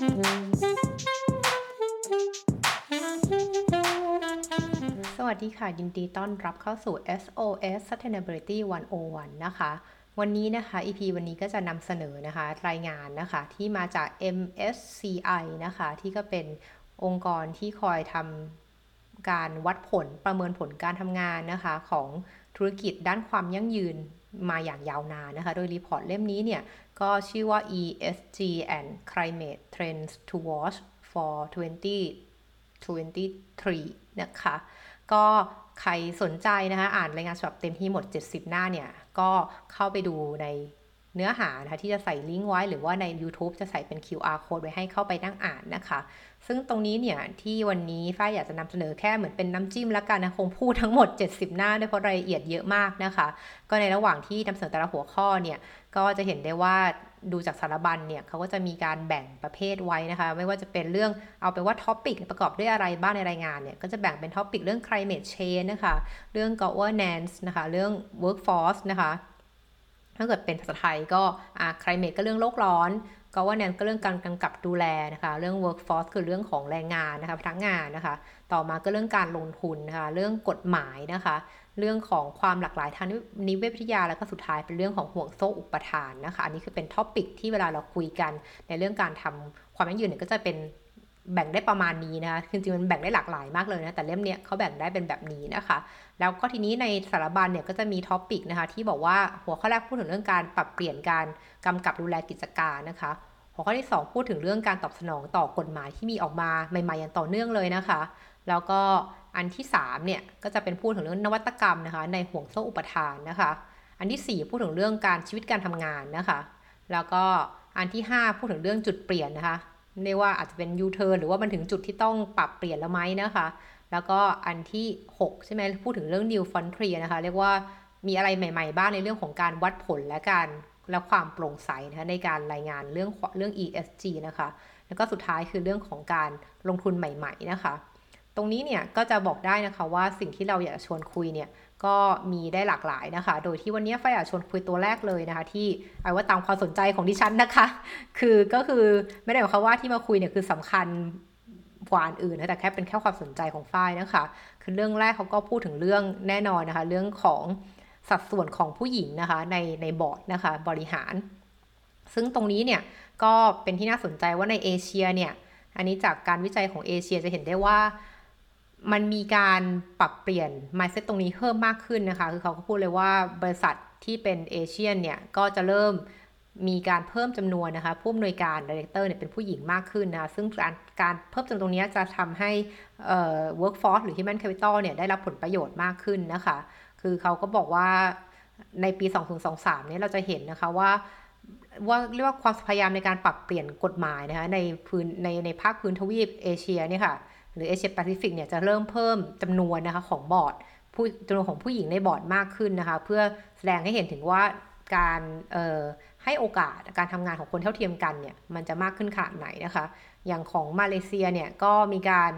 สวัสดีค่ะ ยินดีต้อนรับเข้าสู่ SOS Sustainability 101 นะคะ วันนี้นะคะ EP วันนี้ก็จะนำเสนอนะคะ รายงานนะคะที่มาจาก MSCI นะคะ ที่ก็เป็นองค์กรที่คอยทำการวัดผลประเมินผลการทำงานนะคะของธุรกิจด้านความยั่งยืน มาอย่างยาวนานนะคะ โดยรีพอร์ตเล่มนี้เนี่ย ก็ชื่อว่า ESG and Climate Trends to Watch for 2023 นะคะ ก็ใครสนใจนะคะ อ่านรายงานฉบับเต็มที่หมด 70 หน้าเนี่ย ก็เข้าไปดูใน เนื้อหานะคะที่จะใส่ลิงก์ไว้หรือว่าใน YouTube จะใส่เป็น QR code ไว้ให้เข้าไปนั่งอ่านนะคะ ซึ่งตรงนี้เนี่ยที่วันนี้ฝ้ายอยากจะนำเสนอแค่เหมือนเป็นน้ำจิ้มล้วกันนะคงพูดทั้งหมด 70 หน้าด้วยเพราะรายละเอียดเยอะมากนะคะ ก็ในระหว่างที่นำเสนอแต่ละหัวข้อเนี่ยก็จะเห็นได้ว่าดูจากสารบัญเนี่ยเขาก็จะมีการแบ่งประเภทไว้นะคะ ไม่ว่าจะเป็นเรื่องเอาไปว่า topic ประกอบด้วยอะไรบ้างในรายงานเนี่ยก็จะแบ่งเป็น topic เรื่อง climate change นะคะ เรื่อง governance นะคะ เรื่อง workforce นะคะ ถ้าเกิดเป็นภาษาไทยก็อ่า climate ก็เรื่องโลกร้อน governance ก็เรื่องการกำกับดูแลนะคะ เรื่อง workforce คือเรื่องของแรงงานนะคะพนักงานนะคะ ต่อมาก็เรื่องการลงทุนนะคะ เรื่องกฎหมายนะคะ เรื่องของความหลากหลายทางนิเวศวิทยา แล้วก็สุดท้ายเป็นเรื่องของห่วงโซ่อุปทานนะคะ อันนี้คือเป็น topic ที่เวลาเราคุยกันในเรื่องการทำความยั่งยืนเนี่ยก็จะเป็น แบ่งได้ประมาณนี้นะคะคือจริงๆมันแบ่งได้หลากหลายมากเลยนะแต่เล่มเนี้ยเขาแบ่งได้เป็นแบบนี้นะคะ แล้วก็ทีนี้ในสารบัญเนี่ยก็จะมี topic นะคะที่บอกว่าหัวข้อแรกพูดถึงเรื่องการปรับเปลี่ยนการกำกับดูแลกิจการนะคะ หัวข้อที่ 2 พูดถึงเรื่องการตอบสนองต่อกฎหมายที่มีออกมาใหม่ๆอย่างต่อเนื่องเลยนะคะ แล้วก็อันที่3เนี่ยก็จะเป็นพูดถึงเรื่องนวัตกรรมนะคะ ในห่วงโซ่อุปทานนะคะ อันที่ 4 พูดถึงเรื่องการชีวิตการทำงานนะคะ แล้วก็อันที่ 5 พูดถึงเรื่องจุดเปลี่ยนนะคะ เรียกว่าอาจจะเป็นยูเทิร์นหรือว่ามันถึงจุดที่ต้องปรับเปลี่ยนแล้วไหมนะคะ แล้วก็อันที่ 6 ใช่ไหมพูดถึงเรื่อง New Frontier นะคะ เรียกว่ามีอะไรใหม่ ๆ บ้างในเรื่องของการวัดผลและการและความโปร่งใสนะคะในการรายงานเรื่องเรื่อง ESG นะคะ แล้วก็สุดท้ายคือเรื่องของการลงทุนใหม่ ๆ นะคะ ตรงนี้เนี่ยก็จะบอกได้นะคะว่าสิ่งที่เราอยากชวนคุยเนี่ย ก็มีได้หลากหลายนะคะ โดยที่วันนี้ไฟอยากชวนคุยตัวแรกเลยนะคะ ที่เอาว่าตามความสนใจของดิฉันนะคะ คือก็คือไม่ได้หมายความว่าที่มาคุยเนี่ยคือสำคัญกว่าอื่นนะแต่แค่เป็นแค่ความสนใจของฝ้ายนะคะ คือเรื่องแรกเขาก็พูดถึงเรื่องแน่นอนนะคะ เรื่องของสัดส่วนของผู้หญิงนะคะ ในในบอร์ดนะคะบริหาร ซึ่งตรงนี้เนี่ยก็เป็นที่น่าสนใจว่าในเอเชียเนี่ยอันนี้จากการวิจัยของเอเชียจะเห็นได้ว่า มันมีการปรับเปลี่ยน mindset ตรงนี้เพิ่มมากขึ้นนะคะ คือเขาก็พูดเลยว่าบริษัทที่เป็น Asian เนี่ย ก็จะเริ่มมีการเพิ่มจำนวนนะคะผู้อำนวยการ director เนี่ยเป็นผู้หญิงมากขึ้นนะคะซึ่งการการเพิ่มจำนวนตรงนี้จะทำให้เอ่อ workforce หรือ human capital เนี่ยได้รับผลประโยชน์มากขึ้นนะคะ คือเขาก็บอกว่าในปี 2023เนี่ยเราจะเห็นนะคะว่าว่าเรียกว่าความพยายามในการปรับเปลี่ยนกฎหมายนะคะในพื้นในในภาคพื้นทวีปเอเชียเนี่ยค่ะ หรือเอเชียแปซิฟิกเนี่ยจะเริ่มเพิ่มจำนวนนะคะของบอร์ดผู้จำนวนของผู้หญิงในบอร์ดมากขึ้นนะคะ เพื่อแสดงให้เห็นถึงว่าการให้โอกาสการทำงานของคนเท่าเทียมกันเนี่ยมันจะมากขึ้นขนาดไหนนะคะ อย่างของมาเลเซียเนี่ยก็มีการ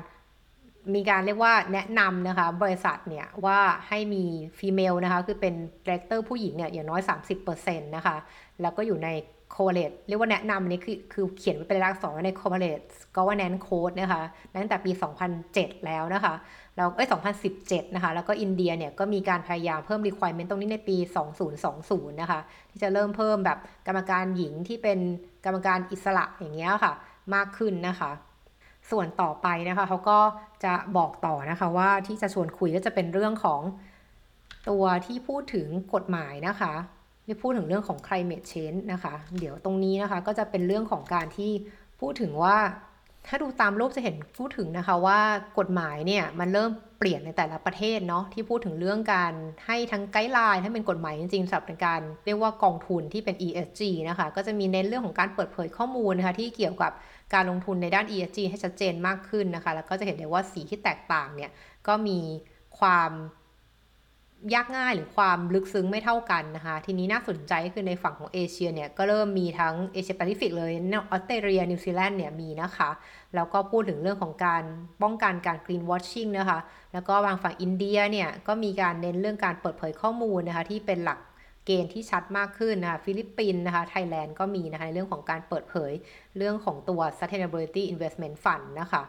มีการเรียกว่าแนะนำนะคะบริษัทเนี่ยว่าให้มี female นะคะคือเป็น director ผู้หญิงเนี่ยอย่างน้อย 30%นะคะ แล้วก็อยู่ใน c o เ l a t e เรียกว่าแนะนำนี้คือคือเขียนไว้เป็นรากสองใน Corporate Governance Code นะคะตั้งแต่ปี 2007 แล้วนะคะแล้วเอ้ย2017 นะคะ แล้วก็อินเดียเนี่ยก็มีการพยายามเพิ่ม requirement ตรงนี้ในปี 2020 นะคะ ที่จะเริ่มเพิ่มแบบกรรมการหญิงที่เป็นกรรมการอิสระอย่างเงี้ยค่ะ มากขึ้นนะคะ ส่วนต่อไปนะคะเขาก็จะบอกต่อนะคะว่าที่จะชวนคุยก็จะเป็นเรื่องของตัวที่พูดถึงกฎหมายนะคะ ที่พูดถึงเรื่องของ climate change นะคะ เดี๋ยวตรงนี้นะคะก็จะเป็นเรื่องของการที่พูดถึงว่า ถ้าดูตามรูปจะเห็นพูดถึงนะคะว่ากฎหมายเนี่ยมันเริ่มเปลี่ยนในแต่ละประเทศเนาะที่พูดถึงเรื่องการให้ทั้งไกด์ไลน์ถ้เป็นกฎหมายจริงๆสำหรับการเรียกว่ากองทุนที่เป็น ESG นะคะก็จะมีเน้นเรื่องของการเปิดเผยข้อมูลนะคะที่เกี่ยวกับการลงทุนในด้าน ESG ให้ชัดเจนมากขึ้นนะคะแล้วก็จะเห็นได้ว่าสีที่แตกต่างเนี่ยก็มีความ ยากง่ายหรือความลึกซึ้งไม่เท่ากันนะคะ ทีนี้น่าสนใจคือในฝั่งของเอเชียเนี่ย ก็เริ่มมีทั้งเอเชียแปซิฟิกเลยออสเตรเลียนิวซีแลนด์เนี่ยมีนะคะ แล้วก็พูดถึงเรื่องของการป้องกันการ greenwashing นะคะ แล้วก็บางฝั่งอินเดียเนี่ย ก็มีการเน้นเรื่องการเปิดเผยข้อมูลนะคะ ที่เป็นหลักเกณฑ์ที่ชัดมากขึ้นนะคะฟิลิปปินส์นะคะไทยแลนด์ก็มีนะคะในเรื่องของการเปิดเผยเรื่องของตัว sustainability investment fund นะคะ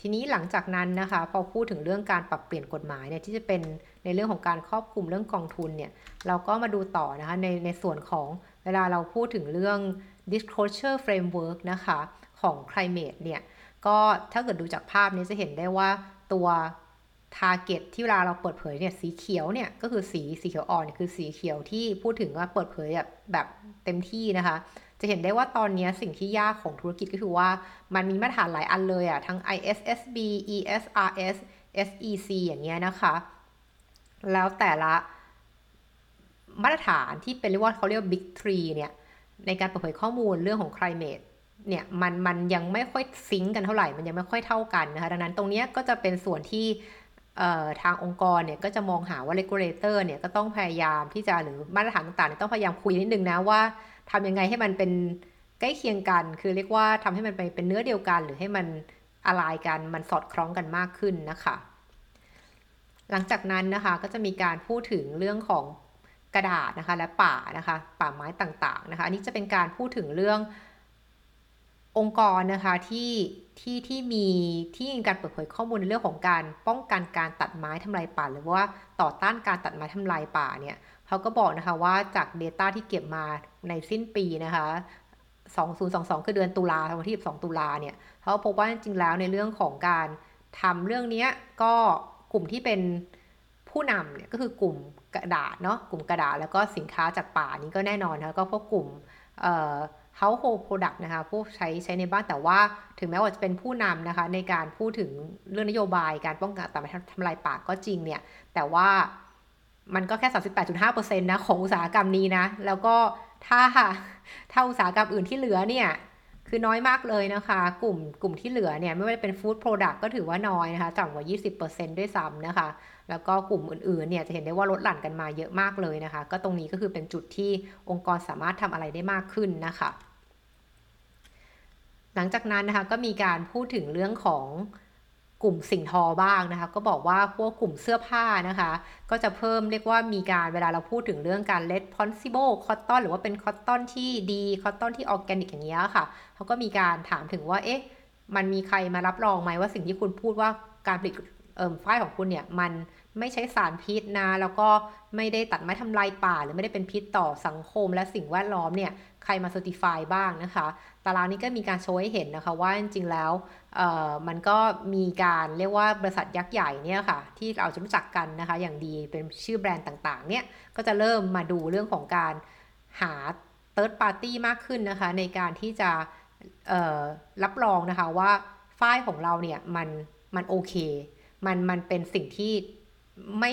ทีนี้หลังจากนั้นนะคะพอพูดถึงเรื่องการปรับเปลี่ยนกฎหมายเนี่ยที่จะเป็นในเรื่องของการครอบคลุมเรื่องกองทุนเนี่ยเราก็มาดูต่อนะคะในในส่วนของเวลาเราพูดถึงเรื่อง disclosure framework นะคะของ climate เนี่ยก็ถ้าเกิดดูจากภาพนี้จะเห็นได้ว่าตัว target ที่เวลาเราเปิดเผยเนี่ยสีเขียวเนี่ยก็คือสีสีเขียวอ่อนเนี่ยคือสีเขียวที่พูดถึงว่าเปิดเผยแบบแบบเต็มที่นะคะ จะเห็นได้ว่าตอนนี้สิ่งที่ยากของธุรกิจก็คือว่ามันมีมาตรฐานหลายอันเลยอะทั้ง ISSB ESRS SEC อย่างเงี้ยนะคะ แล้วแต่ละมาตรฐานที่เป็นเรียกว่าเขาเรียก Big Three เนี่ยในการเปิดเผยข้อมูลเรื่องของ climate เนี่ยมันมันยังไม่ค่อยซิงกันเท่าไหร่ มันยังไม่ค่อยเท่ากันนะคะดังนั้นตรงนี้ก็จะเป็นส่วนที่ทางองค์กรเนี่ยก็จะมองหาว่า regulator เนี่ยก็ต้องพยายามที่จะหรือมาตรฐานต่างๆต้องพยายามคุยนิดนึงนะว่า ทำยังไงให้มันเป็นใกล้เคียงกัน คือเรียกว่าทำให้มันไปเป็นเนื้อเดียวกัน หรือให้มันอะไรกัน มันสอดคล้องกันมากขึ้นนะคะ หลังจากนั้นนะคะก็จะมีการพูดถึงเรื่องของกระดาษนะคะและป่านะคะป่าไม้ต่างๆนะคะอันนี้จะเป็นการพูดถึงเรื่ององค์กรนะคะที่ที่ที่มีที่มีการเปิดเผยข้อมูลในเรื่องของการป้องกันการตัดไม้ทำลายป่า หรือว่าต่อต้านการตัดไม้ทำลายป่าเนี่ย เขาก็บอกนะคะว่าจาก Data ที่เก็บมาในสิ้นปีนะคะ2022 คือเดือนตุลาวันที่12ตุลาเนี่ยเขาพบว่าจริงๆแล้วในเรื่องของการทำเรื่องนี้ก็กลุ่มที่เป็นผู้นำเนี่ยก็คือกลุ่มกระดาษเนาะกลุ่มกระดาษแล้วก็สินค้าจากป่านี้ก็แน่นอนนะก็พวกกลุ่มเอ่อ household product นะคะผู้ใช้ใช้ในบ้านแต่ว่าถึงแม้ว่าจะเป็นผู้นำนะคะในการพูดถึงเรื่องนโยบายการป้องกันต่ทำลายป่าก็จริงเนี่ยแต่ว่า มันก็แค่ 38.5%นะของอุตสาหกรรมนี้นะ แล้วก็ถ้าถ้าอุตสาหกรรมอื่นที่เหลือเนี่ยคือน้อยมากเลยนะคะ กลุ่มกลุ่มที่เหลือเนี่ยไม่ว่าจะเป็นฟู้ดโปรดักต์ก็ถือว่าน้อยนะคะต่ำกว่า 20%ด้วยซ้ำนะคะ แล้วก็กลุ่มอื่นๆเนี่ยจะเห็นได้ว่าลดหลั่นกันมาเยอะมากเลยนะคะ ก็ตรงนี้ก็คือเป็นจุดที่องค์กรสามารถทำอะไรได้มากขึ้นนะคะ หลังจากนั้นนะคะก็มีการพูดถึงเรื่องของ กลุ่มสิ่งทอบ้างนะคะ ก็บอกว่าพวกกลุ่มเสื้อผ้านะคะ ก็จะเพิ่มเรียกว่ามีการเวลาเราพูดถึงเรื่องการ responsible cotton หรือว่าเป็นคอตตอนที่ดีคอตตอนที่ออร์แกนิกอย่างเงี้ยค่ะเขาก็มีการถามถึงว่าเอ๊ะมันมีใครมารับรองไหมว่าสิ่งที่คุณพูดว่าการผลิตเอ่อฝ้ายของคุณเนี่ยมันไม่ใช้สารพิษนะ แล้วก็ไม่ได้ตัดไม้ทำลายป่า หรือไม่ได้เป็นพิษต่อสังคมและสิ่งแวดล้อมเนี่ยใครมาเซอร์ติฟายบ้างนะคะ ตารางนี้ก็มีการโชว์ให้เห็นนะคะว่าจริงๆแล้วมันก็มีการเรียกว่าบริษัทยักษ์ใหญ่เนี่ยค่ะที่เราจะรู้จักกันนะคะอย่างดีเป็นชื่อแบรนด์ต่างๆเนี่ยก็จะเริ่มมาดูเรื่องของการหา third party มากขึ้นนะคะในการที่จะรับรองนะคะว่าฝ้ายของเราเนี่ยมันมันโอเค มันมันเป็นสิ่งที่ไม่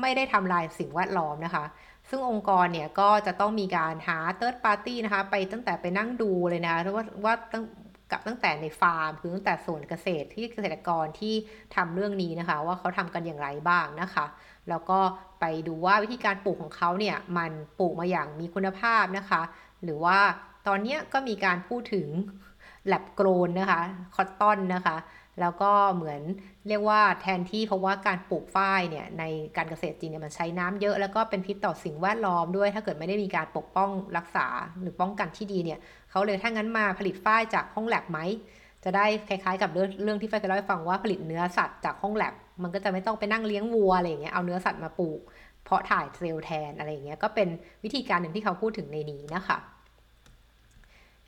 ไม่ได้ทำลายสิ่งแวดล้อมนะคะ ซึ่งองค์กรเนี่ยก็จะต้องมีการหา third party นะคะไปตั้งแต่ไปนั่งดูเลยนะว่าว่าตั้งกับตั้งแต่ในฟาร์มคือตั้งแต่ส่วนเกษตรที่เกษตรกรที่ทำเรื่องนี้นะคะ ว่าเขาทำกันอย่างไรบ้างนะคะ แล้วก็ไปดูว่าวิธีการปลูกของเขาเนี่ยมันปลูกมาอย่างมีคุณภาพนะคะ หรือว่าตอนนี้ก็มีการพูดถึงแลบโกรนนะคะคอตตอนนะคะ แล้วก็เหมือนเรียกว่าแทนที่เพราะว่าการปลูกฝ้ายเนี่ยในการเกษตรจริงเนี่ยมันใช้น้ำเยอะแล้วก็เป็นพิษต่อสิ่งแวดล้อมด้วย ถ้าเกิดไม่ได้มีการปกป้องรักษาหรือป้องกันที่ดีเนี่ยเขาเลยถ้างั้นมาผลิตฝ้ายจากห้องแลบไหมจะได้คล้ายๆกับเรื่องเรื่องที่ฝ้ายเคยเล่าให้ฟังว่าผลิตเนื้อสัตว์จากห้องแลบมันก็จะไม่ต้องไปนั่งเลี้ยงวัวอะไรอย่างเงี้ยเอาเนื้อสัตว์มาปลูก เพาะถ่ายเซลล์แทนอะไรอย่างเงี้ยก็เป็นวิธีการหนึ่งที่เขาพูดถึงในนี้นะคะ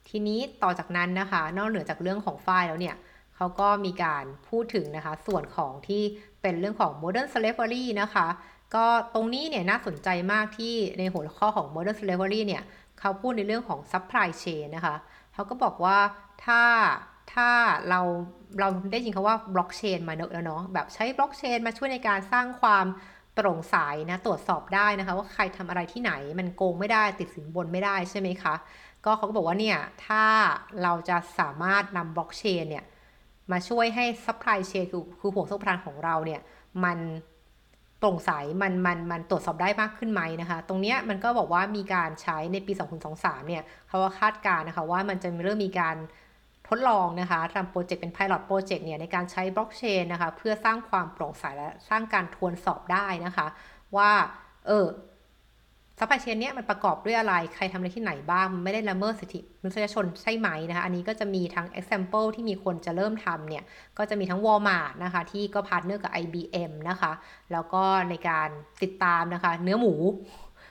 ทีนี้ต่อจากนั้นนะคะ นอกเหนือจากเรื่องของฝ้ายแล้วเนี่ย เขาก็มีการพูดถึงนะคะ ส่วนของที่เป็นเรื่องของ modern slavery นะคะ ก็ตรงนี้เนี่ยน่าสนใจมากที่ในหัวข้อของ modern slavery เนี่ยเขาพูดในเรื่องของ supply chain นะคะ เขาก็บอกว่าถ้าถ้าเราเราได้ยินคาว่า blockchain มาเนอะแล้วเนาะแบบใช้ blockchain มาช่วยในการสร้างความโปร่งใสนะตรวจสอบได้นะคะ ว่าใครทำอะไรที่ไหนมันโกงไม่ได้ติดสินบนไม่ได้ใช่ไหมคะ ก็เขาก็บอกว่าเนี่ยถ้าเราจะสามารถนำบล็อกเชนเนี่ย มาช่วยให้ supply chain คือคือห่วงโซ่อุปทานของเราเนี่ยมันโปร่งใสมันมันมันตรวจสอบได้มากขึ้นไหมนะคะ ตรงนี้มันก็บอกว่ามีการใช้ในปี 2023 เนี่ยเขาว่าคาดการณ์นะคะว่ามันจะเริ่มมีการทดลองนะคะทำโปรเจกต์เป็น Pilot Project เนี่ยในการใช้บล็อกเชนนะคะเพื่อสร้างความโปร่งใสและสร้างการทวนสอบได้นะคะ ว่าเออ supply chain เนี้ยมันประกอบด้วยอะไร ใครทำอะไรที่ไหนบ้าง มันไม่ได้ละเมิดสิทธิมนุษยชนใช่ไหมนะคะ อันนี้ก็จะมีทั้ง example ที่มีคนจะเริ่มทำเนี่ย ก็จะมีทั้ง Walmart นะคะ ที่ก็ partner กับ IBM นะคะ แล้วก็ในการติดตามนะคะ เนื้อหมู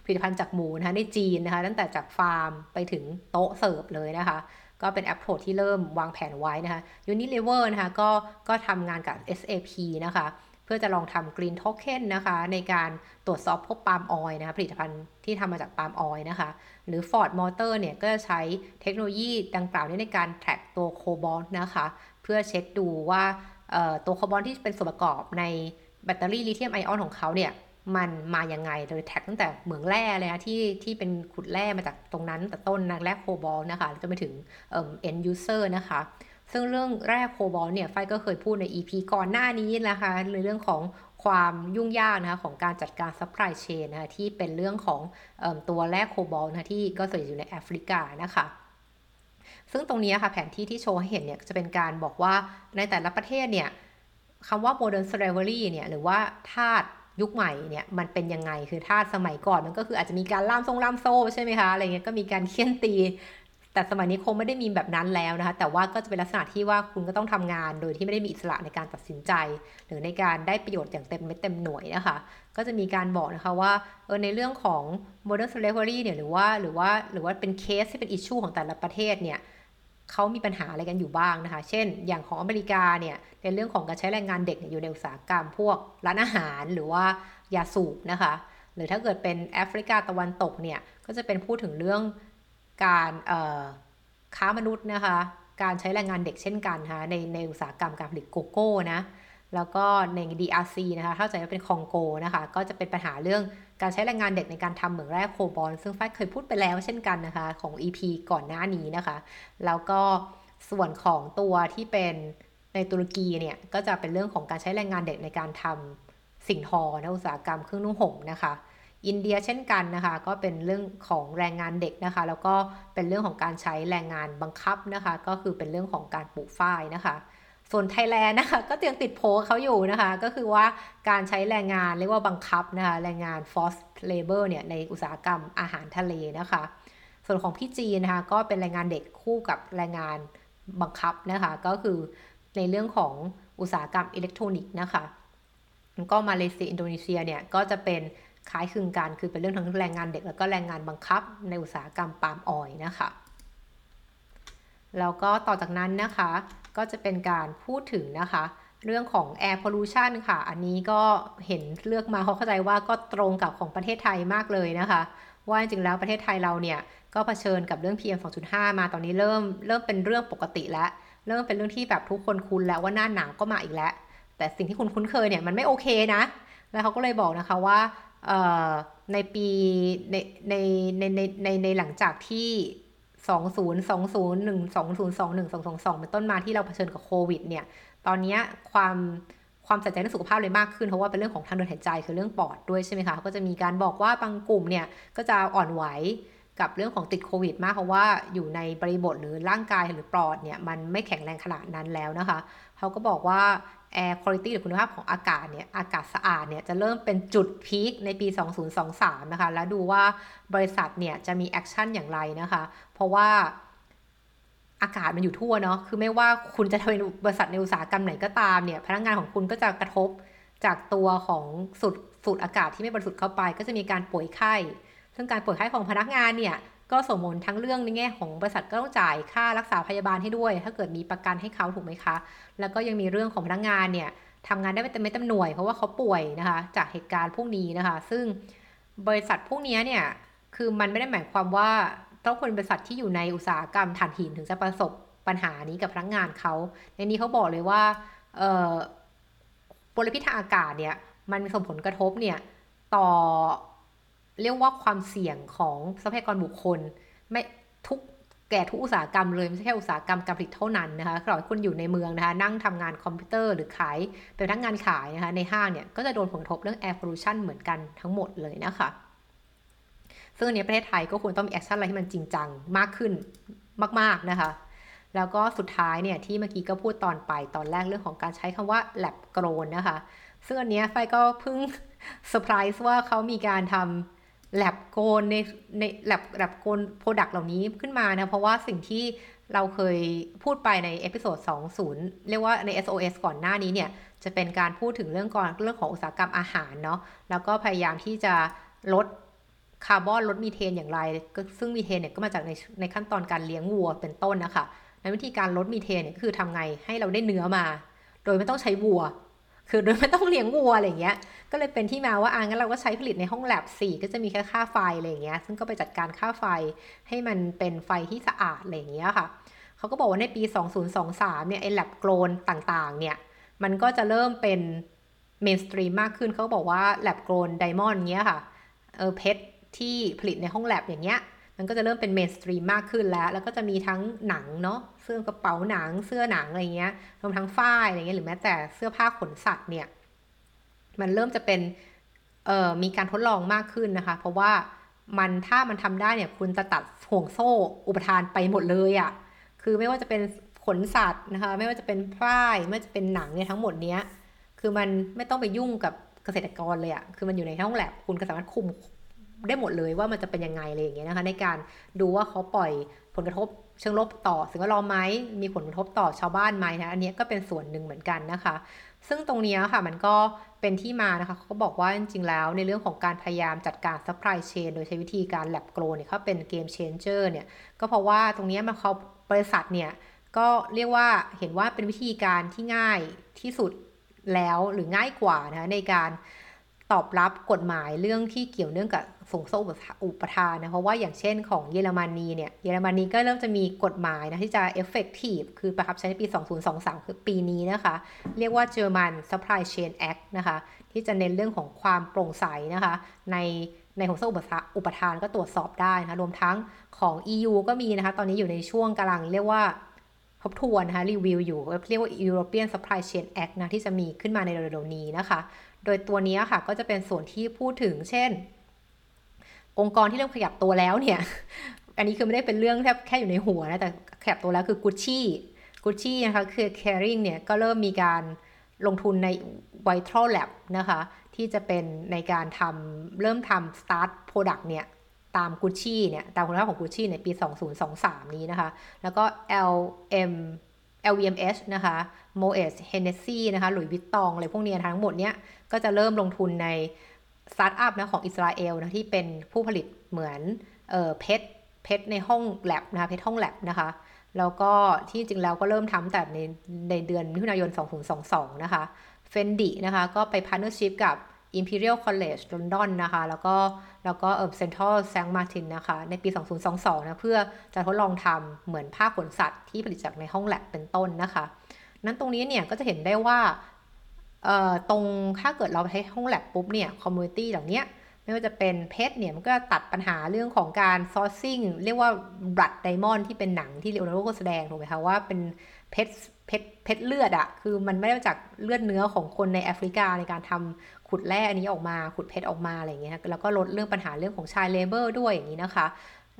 ผลิตภัณฑ์จากหมูนะคะในจีนนะคะ ตั้งแต่จากฟาร์มไปถึงโต๊ะเสิร์ฟเลยนะคะก็เป็นแอปโ o ที่เริ่มวางแผนไว้นะคะ Unilever นะคะก็ก็ทำงานกับ SAP นะคะ เพื่อจะลองทำ Green Token นะคะ ในการตรวจสอบพวก palm oil นะคะผลิตภัณฑ์ที่ทำมาจาก palm oil นะคะ หรือ Ford Motor เนี่ยก็จะใช้เทคโนโลยีดังกล่าวนี้ในการ track ตัวโคบอลต์นะคะ เพื่อเช็คดูว่าตัวโคบอลต์ที่เป็นส่วนประกอบในแบตเตอรี่ลิเธียมไอออนของเขาเนี่ยมันมาอย่างไงโดย track ตั้งแต่เหมืองแร่เลยนะที่ที่เป็นขุดแร่มาจากตรงนั้นแต่ต้นนะแร่โคบอลต์นะคะจนไปถึงend user นะคะ ซึ่งเรื่องแร่โคบอลต์เนี่ยไฟก็เคยพูดใน EP ก่อนหน้านี้นะคะในเรื่องของความยุ่งยากนะคะของการจัดการ supply chain นะคะที่เป็นเรื่องของอตัวแร่โคบอลต์นะที่ก็ส่วนอยู่ในแอฟริกานะคะซึ่งตรงนี้ค่ะแผนที่ที่โชว์ให้เห็นเนี่ยจะเป็นการบอกว่าในแต่ละประเทศเนี่ยคำว่า modern slavery เนี่ยหรือว่าทาสยุคใหม่เนี่ยมันเป็นยังไงคือทาสสมัยก่อนมันก็คืออาจจะมีการล่ามตรวนล่ามโซ่ใช่ไหมคะอะไรเงี้ยก็มีการเฆี่ยนตี แต่สมัยนี้คงไม่ได้มีแบบนั้นแล้วนะคะ แต่ว่าก็จะเป็นลักษณะที่ว่าคุณก็ต้องทำงานโดยที่ไม่ได้มีอิสระในการตัดสินใจ หรือในการได้ประโยชน์อย่างเต็มเม็ดเต็มหน่วยนะคะ ก็จะมีการบอกนะคะว่าเออในเรื่องของ modern slavery เนี่ยหรือว่าหรือว่าหรือว่าเป็นเคสที่เป็นอิชชูของแต่ละประเทศเนี่ยเขามีปัญหาอะไรกันอยู่บ้างนะคะ เช่น อย่างของอเมริกาเนี่ย ในเรื่องของการใช้แรงงานเด็กอยู่ในอุตสาหกรรมพวกร้านอาหารหรือว่ายาสูบนะคะ หรือถ้าเกิดเป็นแอฟริกาตะวันตกเนี่ย ก็จะเป็นพูดถึงเรื่อง การค้ามนุษย์นะคะ การใช้แรงงานเด็กเช่นกันค่ะในในอุตสาหกรรมการผลิตโกโก้นะแล้วก็ใน DRC นะคะเข้าใจว่าเป็นคองโกนะคะ ก็จะเป็นปัญหาเรื่องการใช้แรงงานเด็กในการทำเหมืองแร่โคบอลซึ่งฝ้าเคยพูดไปแล้วเช่นกันนะคะ ของ EP ก่อนหน้านี้นะคะ แล้วก็ส่วนของตัวที่เป็นในตุรกีเนี่ย ก็จะเป็นเรื่องของการใช้แรงงานเด็กในการทำสิ่งทอนะอุตสาหกรรมเครื่องนุ่งห่มนะคะ อินเดียเช่นกันนะคะ ก็เป็นเรื่องของแรงงานเด็กนะคะ แล้วก็เป็นเรื่องของการใช้แรงงานบังคับนะคะ ก็คือเป็นเรื่องของการปลูกฝ้ายนะคะส่วนไทยแลนด์นะคะก็ยังติดโพเขาอยู่นะคะ ก็คือว่าการใช้แรงงานเรียกว่าบังคับนะคะแรงงาน forced labor เนี่ยในอุตสาหกรรมอาหารทะเลนะคะ ส่วนของพี่จีนนะคะก็เป็นแรงงานเด็กคู่กับแรงงานบังคับนะคะ ก็คือในเรื่องของอุตสาหกรรมอิเล็กทรอนิกส์นะคะก็มาเลเซียอินโดนีเซียเนี่ยก็จะเป็น คล้ายคลึงกันคือเป็นเรื่องทั้งแรงงานเด็กแล้วก็แรงงานบังคับในอุตสาหกรรมปาล์มออยนะคะแล้วก็ต่อจากนั้นนะคะก็จะเป็นการพูดถึงนะคะ เรื่องของ air pollution ค่ะ อันนี้ก็เห็นเลือกมาเขาเข้าใจว่าก็ตรงกับของประเทศไทยมากเลยนะคะ ว่าจริงแล้วประเทศไทยเราเนี่ยก็เผชิญกับเรื่อง PM 2.5 มาตอนนี้เริ่มเริ่มเป็นเรื่องปกติแล้ว เริ่มเป็นเรื่องที่แบบทุกคนคุ้นแล้วว่าหน้าหนาวก็มาอีกแล้ว แต่สิ่งที่คุณคุ้นเคยเนี่ยมันไม่โอเคนะ แล้วเขาก็เลยบอกนะคะว่า ในปีในในในในในในหลังจากที่2020 1 2021 222เป็นต้นมาที่เราเผชิญกับโควิด เนี่ย ตอนนี้ความความใส่ใจเรื่องสุขภาพเลยมากขึ้น เพราะว่าเป็นเรื่องของทางเดินหายใจคือเรื่องปอดด้วยใช่ไหมคะ ก็จะมีการบอกว่าบางกลุ่มเนี่ยก็จะอ่อนไหวกับเรื่องของติดโควิด มากเพราะว่าอยู่ในบริบทหรือร่างกายหรือปอดเนี่ยมันไม่แข็งแรงขนาดนั้นแล้วนะคะ เขาก็บอกว่า Air Quality หรือคุณภาพของอากาศเนี่ยอากาศสะอาดเนี่ยจะเริ่มเป็นจุด peak ในปี 2023 นะคะ แล้วดูว่าบริษัทเนี่ยจะมี action อย่างไรนะคะ เพราะว่าอากาศมันอยู่ทั่วเนาะคือไม่ว่าคุณจะเป็นบริษัทในอุตสาหกรรมไหนก็ตามเนี่ยพนักงานของคุณก็จะกระทบจากตัวของสูดสูดอากาศที่ไม่บริสุทธิ์เข้าไป ก็จะมีการป่วยไข้ ซึ่งการป่วยไข้ของพนักงานเนี่ย ก็สมมติทั้งเรื่องในแง่ของบริษัทก็ต้องจ่ายค่ารักษาพยาบาลให้ด้วย ถ้าเกิดมีประกันให้เขาถูกไหมคะ แล้วก็ยังมีเรื่องของพนักงานเนี่ยทำงานได้ไม่เต็มไม่เต็มหน่วย เพราะว่าเขาป่วยนะคะ จากเหตุการณ์พวกนี้นะคะ ซึ่งบริษัทพวกนี้เนี่ยคือมันไม่ได้หมายความว่าต้องคนบริษัทที่อยู่ในอุตสาหกรรมถ่านหินถึงจะประสบปัญหานี้กับพนักงานเขาในนี้เขาบอกเลยว่าเอ่อมลพิษทางอากาศเนี่ยมันส่งผลกระทบเนี่ยต่อ เรียกว่าความเสี่ยงของทรัพยากรบุคคล ไม่ทุกแก่ทุกอุตสาหกรรมเลย ไม่ใช่แค่อุตสาหกรรมการผลิตเท่านั้นนะคะขอให้คุณอยู่ในเมืองนะคะนั่งทำงานคอมพิวเตอร์หรือขาย เป็นพนักงานขายนะคะในห้างเนี่ยก็จะโดนผลกระทบเรื่อง air pollution เหมือนกันทั้งหมดเลยนะคะ ซึ่งอันนี้ประเทศไทยก็ควรต้องมี action อะไรที่มันจริงจังมากขึ้นมาก ๆนะคะแล้วก็สุดท้ายเนี่ยที่เมื่อกี้ก็พูดตอนไปตอนแรกเรื่องของการใช้คำว่า lab grown นะคะ ซึ่งอันนี้ไฟก็เพิ่งเซอร์ไพรส์ว่าเขามีการทำ lab grown ในใน lab lab grown product เหล่านี้ขึ้นมานะ เพราะว่าสิ่งที่เราเคยพูดไปใน episode 20 เรียกว่าใน SOS ก่อนหน้านี้เนี่ย จะเป็นการพูดถึงเรื่องก่อนเรื่องของอุตสาหกรรมอาหารเนาะแล้วก็พยายามที่จะลดคาร์บอนลดมีเทนอย่างไร ซึ่งมีเทนเนี่ยก็มาจากในในขั้นตอนการเลี้ยงวัวเป็นต้นนะคะในวิธีการลดมีเทนเนี่ยคือทำไงให้เราได้เนื้อมา โดยไม่ต้องใช้วัว คือโดยไม่ต้องเลี้ยงวัวอะไรเงี้ย ก็เลยเป็นที่มาว่าอ่างั้นเราก็ใช้ผลิตในห้องแลบสี่ก็จะมีแค่ค่าไฟอะไรเงี้ย ซึ่งก็ไปจัดการค่าไฟให้มันเป็นไฟที่สะอาดอะไรเงี้ยค่ะ เขาก็บอกว่าในปี 2023 เนี่ยไอ้แลบโกลนต่างๆ เนี่ย มันก็จะเริ่มเป็นmainstream มากขึ้น เขาบอกว่า lab grown diamond เงี้ยค่ะ เออเพชรที่ผลิตในห้องแล็บอย่างเงี้ย มันก็จะเริ่มเป็น mainstream มากขึ้นแล้ว แล้วก็จะมีทั้งหนังเนาะเสื้อกระเป๋าหนังเสื้อหนังอะไรเงี้ยรวมทั้งฝ้ายอะไรเงี้ยหรือแม้แต่เสื้อผ้าขนสัตว์เนี่ย มันเริ่มจะเป็นเอ่อมีการทดลองมากขึ้นนะคะ เพราะว่ามันถ้ามันทำได้เนี่ยคุณจะตัดห่วงโซ่อุปทานไปหมดเลยอะ่ะคือไม่ว่าจะเป็นขนสัตว์นะคะ ไม่ว่าจะเป็นฝ้ายไม่ว่าจะเป็นหนังเนี่ยทั้งหมดเนี้ยคือมันไม่ต้องไปยุ่งกับเกษตรกรเลยอะ่ะคือมันอยู่ในห้องแลบคุณก็สามารถคุม ได้หมดเลยว่ามันจะเป็นยังไงอะไรอย่างเงี้ยนะคะในการดูว่าเขาปล่อยผลกระทบเชิงลบต่อสิ่งแวดล้อมไหมมีผลกระทบต่อชาวบ้านไหมนะอันนี้ก็เป็นส่วนหนึ่งเหมือนกันนะคะ ซึ่งตรงนี้ค่ะมันก็เป็นที่มานะคะเขาบอกว่าจริงๆแล้วในเรื่องของการพยายามจัดการ supply chain โดยใช้วิธีการ lab grow เนี่ยเขาเป็น game changer เนี่ยก็เพราะว่าตรงนี้มันเขาบริษัทเนี่ยก็เรียกว่าเห็นว่าเป็นวิธีการที่ง่ายที่สุดแล้วหรือง่ายกว่านะในการ ตอบรับกฎหมายเรื่องที่เกี่ยวเนื่องกับส่งโซ่อุปทานนะ เพราะว่าอย่างเช่นของเยอรมนีเนี่ยเยอรมนีก็เริ่มจะมีกฎหมายนะที่จะ effective คือประคับใช้ในปี 2023 คือปีนี้นะคะ เรียกว่า German Supply Chain Act นะคะ ที่จะเน้นเรื่องของความโปร่งใสนะคะ ในในของโซ่อุปทานก็ตรวจสอบได้นะะรวมทั้งของ EU ก็มีนะคะ ตอนนี้อยู่ในช่วงกำลังเรียกว่า ทบทวนนะคะรีวิวอยู่เรียกว่า European Supply Chain Act นะที่จะมีขึ้นมาในเร็วๆนี้นะคะ โดยตัวนี้ค่ะก็จะเป็นส่วนที่พูดถึง เช่น องค์กรที่เริ่มขยับตัวแล้วเนี่ย อันนี้คือไม่ได้เป็นเรื่องแค่แค่อยู่ในหัวนะ แต่ขยับตัวแล้วคือกุชชี่กุชชี่นะคะคือ Caring เนี่ยก็เริ่มมีการลงทุนใน Vital Lab นะคะ ที่จะเป็นในการทำเริ่มทำ Start Product เนี่ย ตามกุชชี่เนี่ยตามคุณภาพของกุชชี่ในปี 2023 นี้นะคะ แล้วก็ LM LVMH นะคะ Moet Hennessy นะคะหลุยวิตตองอะไรพวกนี้ทั้งหมดเนี้ยก็จะเริ่มลงทุนในสตาร์ทอัพนะของอิสราเอลนะที่เป็นผู้ผลิตเหมือนเออเพชรเพชรในห้องแลบนะคะเพชรห้องแลบนะคะแล้วก็ที่จริงแล้วก็เริ่มทำแต่ในในเดือนมิถุนายน 2022 นะคะ Fendi นะคะก็ไป partnership กับ Imperial College London นะคะ แล้วก็แล้วก็เออ Central Saint Martins นะคะ ในปี 2022 นะ เพื่อจะทดลองทำเหมือนผ้าขนสัตว์ที่ผลิตจากในห้องแล็บเป็นต้นนะคะ นั้นตรงนี้เนี่ยก็จะเห็นได้ว่าเอ่อตรงถ้าเกิดเราใช้ห้องแล็บปุ๊บเนี่ย commodity เหล่านี้ ไม่ว่าจะเป็นเพชรเนี่ยมันก็ตัดปัญหาเรื่องของการ sourcing เรียกว่าBlood Diamond ที่เป็นหนังที่เรโอนาร์โดก็แสดงถูกไหมคะว่าเป็นเพชรเพชรเพชรเลือดอะคือมันไม่ได้มาจากเลือดเนื้อของคนในแอฟริกาในการทำขุดแร่อันนี้ออกมาขุดเพชรออกมาอะไรเงี้ยแล้วก็ลดเรื่องปัญหาเรื่องของ child labor ด้วยอย่างนี้นะคะ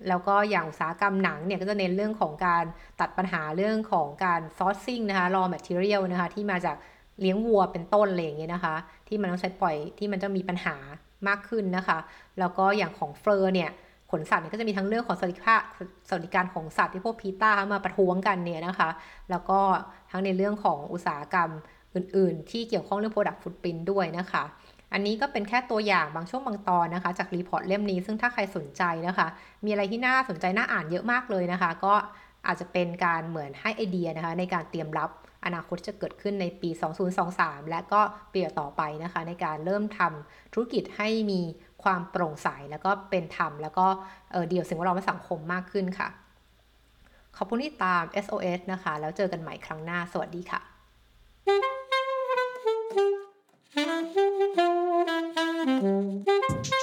แล้วก็อย่างอุตสาหกรรมหนังเนี่ยก็จะเน้นเรื่องของการตัดปัญหาเรื่องของการ sourcing นะคะ raw material นะคะที่มาจากเลี้ยงวัวเป็นต้นอะไรอย่างเงี้ยนะคะ ที่มันต้องใช้ปล่อยที่มันจะมีปัญหา มากขึ้นนะคะ แล้วก็อย่างของ fur เนี่ยขนสัตว์เนี่ยก็จะมีทั้งเรื่องของสวัสดิภาพสวัสดิการของสัตว์ที่พวก PETA มาประท้วงกันเนี่ยนะคะ แล้วก็ทั้งในเรื่องของอุตสาหกรรมอื่น ๆ ที่เกี่ยวข้องเรื่อง Product Footprint ด้วยนะคะ อันนี้ก็เป็นแค่ตัวอย่างบางช่วงบางตอนนะคะ จาก report เล่มนี้ซึ่งถ้าใครสนใจนะคะ มีอะไรที่น่าสนใจน่าอ่านเยอะมากเลยนะคะ ก็อาจจะเป็นการเหมือนให้ไอเดียนะคะ ในการเตรียมรับ อนาคตจะเกิดขึ้นในปี 2023 และก็ปีต่อไปนะคะ ในการเริ่มทำธุรกิจให้มีความโปร่งใสแล้วก็เป็นธรรม แล้วก็เดี่ยวสิ่งแวดล้อมและสังคมมากขึ้นค่ะ ขอบคุณที่ตาม SOS นะคะ แล้วเจอกันใหม่ครั้งหน้า สวัสดีค่ะ Thank you.